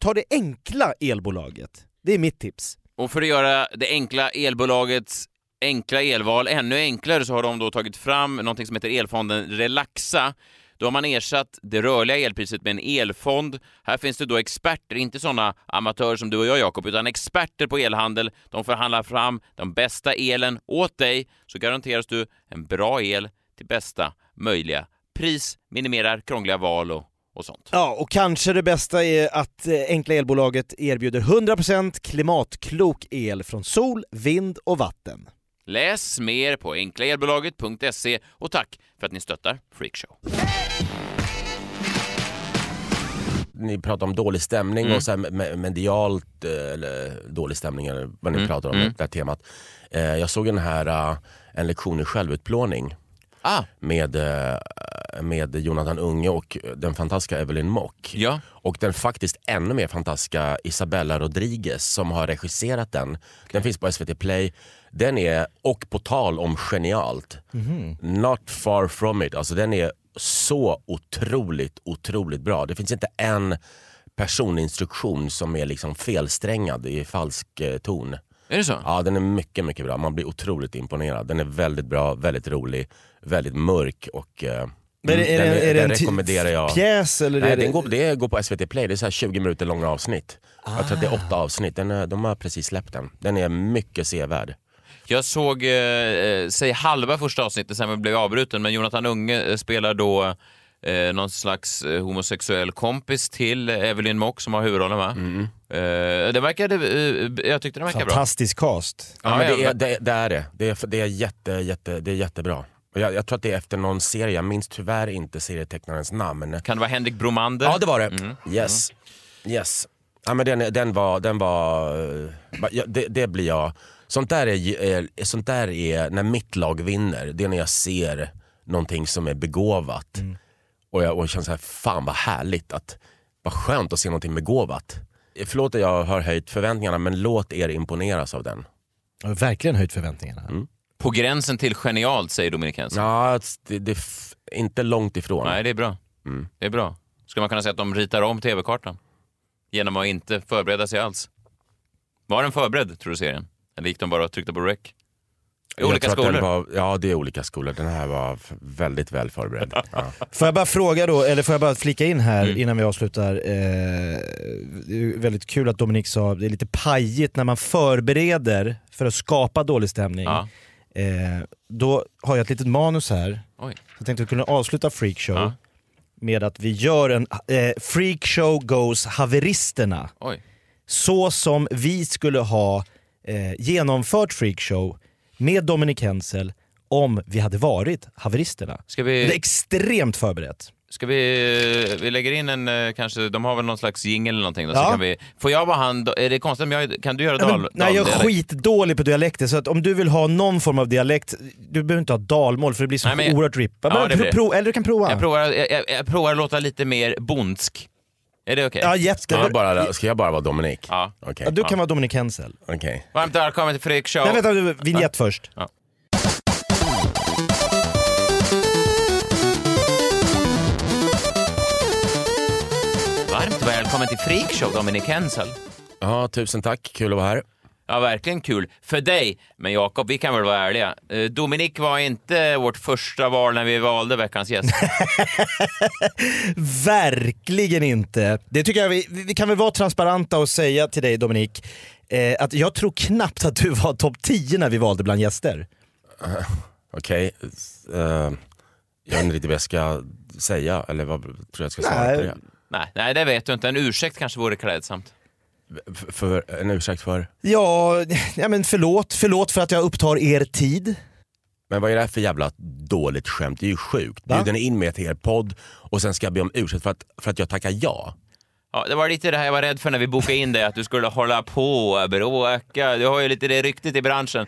Ta det enkla elbolaget. Det är mitt tips. Och för att göra det enkla elbolagets enkla elval ännu enklare så har de då tagit fram något som heter elfonden Relaxa. Då har man ersatt det rörliga elpriset med en elfond. Här finns det då experter, inte sådana amatörer som du och jag Jakob, utan experter på elhandel. De förhandlar fram den bästa elen åt dig, så garanteras du en bra el till bästa möjliga pris, minimerar krångliga val och, och sånt. Ja, och kanske det bästa är att eh, Enkla Elbolaget erbjuder 100% klimatklok el från sol, vind och vatten. Läs mer på enklaelbolaget.se och tack för att ni stöttar Freakshow. Ni pratar om dålig stämning Mm. och så här me- medialt, eh, eller dålig stämning eller vad ni Mm, pratar om, mm. det här temat. Eh, Jag såg den här, eh, en lektion i självutplåning Ah. med, med Jonathan Unge och den fantastiska Evelyn Mock. Ja. Och den faktiskt ännu mer fantastiska Isabella Rodriguez som har regisserat den. Den finns på SVT Play. Den är, och på tal om genialt, not far from it. Alltså den är så otroligt, otroligt bra. Det finns inte en personinstruktion som är liksom felsträngad i falsk eh, ton. Är det så? Ja, den är mycket, mycket bra. Man blir otroligt imponerad. Den är väldigt bra, väldigt rolig, väldigt mörk och eh, Men är det- är den, det- är det en rekommenderar jag. pjäs eller Nej, är det- den går, det går på SVT Play. Det är så här 20 minuter långa avsnitt. Jag tror att det är åtta avsnitt. Den är, de har precis släppt den. Den är mycket sevärd. Jag såg, eh, eh, säg halva första avsnittet, sen blev jag avbruten, men Jonathan Unge eh, spelar då eh, någon slags eh, homosexuell kompis till Evelyn Mock som har huvudrollen va? Eh, det verkade, eh, jag tyckte den verkade bra. Fantastisk cast. Ja, men det, är, det, det är det. Det är, det är, jätte, jätte, det är jättebra. Jag, jag tror att det är efter någon serie, jag minns tyvärr inte serietecknarens namn. Kan det vara Henrik Bromander? Ja det var det. Mm. Yes. yes. Ja, men den, den var, den var eh, ja, det, det blir jag. Sånt där, är, sånt där är när mitt lag vinner, det är när jag ser någonting som är begåvat. Och jag, och känner så här, fan vad härligt, att, vad skönt att se någonting begåvat. Förlåt att jag har höjt förväntningarna men låt er imponeras av den. Jag har verkligen höjt förväntningarna. På gränsen till genialt säger Dominik Henson. Ja, det, det är inte långt ifrån. Nej, det är bra. Mm. Det är bra. Ska man kunna säga att de ritar om tv-kartan? Genom att inte förbereda sig alls. Var den förberedd, tror du, serien? Eller gick de bara och tryckte på rec? I Jag olika skolor. Var, ja, det är olika skolor. Den här var väldigt väl förberedd. Ja. Får jag bara fråga då, eller får jag bara flika in här Mm. innan vi avslutar. Eh, det är väldigt kul att Dominik sa det är lite pajigt när man förbereder för att skapa dålig stämning. Ja. Eh, då har jag ett litet manus här. Oj. Jag tänkte att vi kunde avsluta Freakshow Ja. med att vi gör en eh, Freakshow Goes Haveristerna. Oj. Så som vi skulle ha eh, genomfört Freakshow med Dominic Hensel om vi hade varit haveristerna. Ska Det är vi, extremt förberett. Ska vi, vi lägger in en, eh, kanske, de har väl någon slags jingel eller någonting. Då, så Ja. kan vi, får jag vara han, är det konstigt om jag, kan du göra dal, men, nej, jag är skitdålig på dialekter så att om du vill ha någon form av dialekt, du behöver inte ha dalmål för det blir så Nej, men oerhört rippa. Ja, eller du kan prova. Jag provar, jag, jag, jag provar att låta lite mer bondsk. Är det okej? Ja, Ska, jättebra. jag bara, ska jag bara vara Dominik? Ja. Okej. Ja, du kan vara Dominic Hensel. Okej. Varmt välkommen till Fredrik Show. Nej vänta, du, vignett först. Ja. Välkommen till Freakshow, Dominic Hensel. Ja, tusen tack. Kul att vara här. Ja, verkligen kul. För dig. Men Jakob, vi kan väl vara ärliga. Eh, Dominic var inte vårt första val när vi valde veckans gäst. Verkligen inte. Det tycker jag vi, vi kan väl vara transparenta och säga till dig Dominik, eh, att jag tror knappt att du var topp 10 när vi valde bland gäster. Okej. eh, jag vet inte riktigt vad jag ska säga, eller vad tror jag ska svara på det? Nej, nej, det vet du inte. En ursäkt kanske vore klädsamt. För en ursäkt för? Ja, ja men förlåt. Förlåt för att jag upptar er tid. Men vad är det här för jävla dåligt skämt? Det är ju sjukt. Bjuder ni in mig till er podd och sen ska jag be om ursäkt för att, för att jag tackar ja? Ja, det var lite det här jag var rädd för när vi bokade in dig, att du skulle hålla på och bråka. Du har ju lite det ryktet i branschen.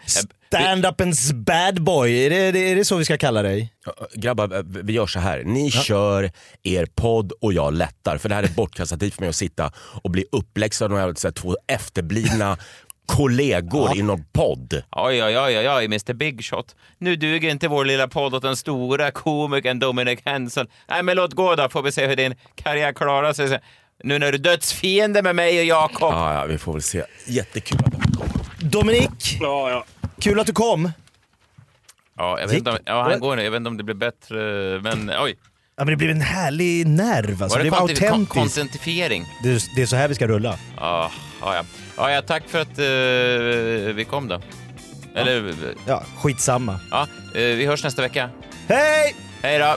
Stand-upens bad boy, är det, är det så vi ska kalla dig? Grabbar, eh, vi gör så här. Ni kör er podd och jag lättar. För det här är bortkastat tid för mig att sitta och bli uppläxad av de här så här två efterblivna kollegor i någon podd. Oj, oj, oj, oj, oj, Mr Big Shot. Nu duger inte vår lilla podd åt den stora komikern Dominic Henson. Nej, men låt gå då, får vi se hur din karriär klarar sig. Nu när du är dödsfiende med mig och Jakob. Ja, ja, vi får väl se. Jättekul att du kom. Dominik! Ja, ja. Kul att du kom. Ja, jag vet inte om, ja, han går nu. Jag vet inte om det blir bättre, men oj. Ja, men det blev en härlig nerv. Alltså. Var det det var autentiskt. kontentifiering? Det, är- det är så här vi ska rulla. Ja, ja, ja. ja, tack för att eh, vi kom då. Eller... Ja, skitsamma. Ja, eh, vi hörs nästa vecka. Hej! Hej då!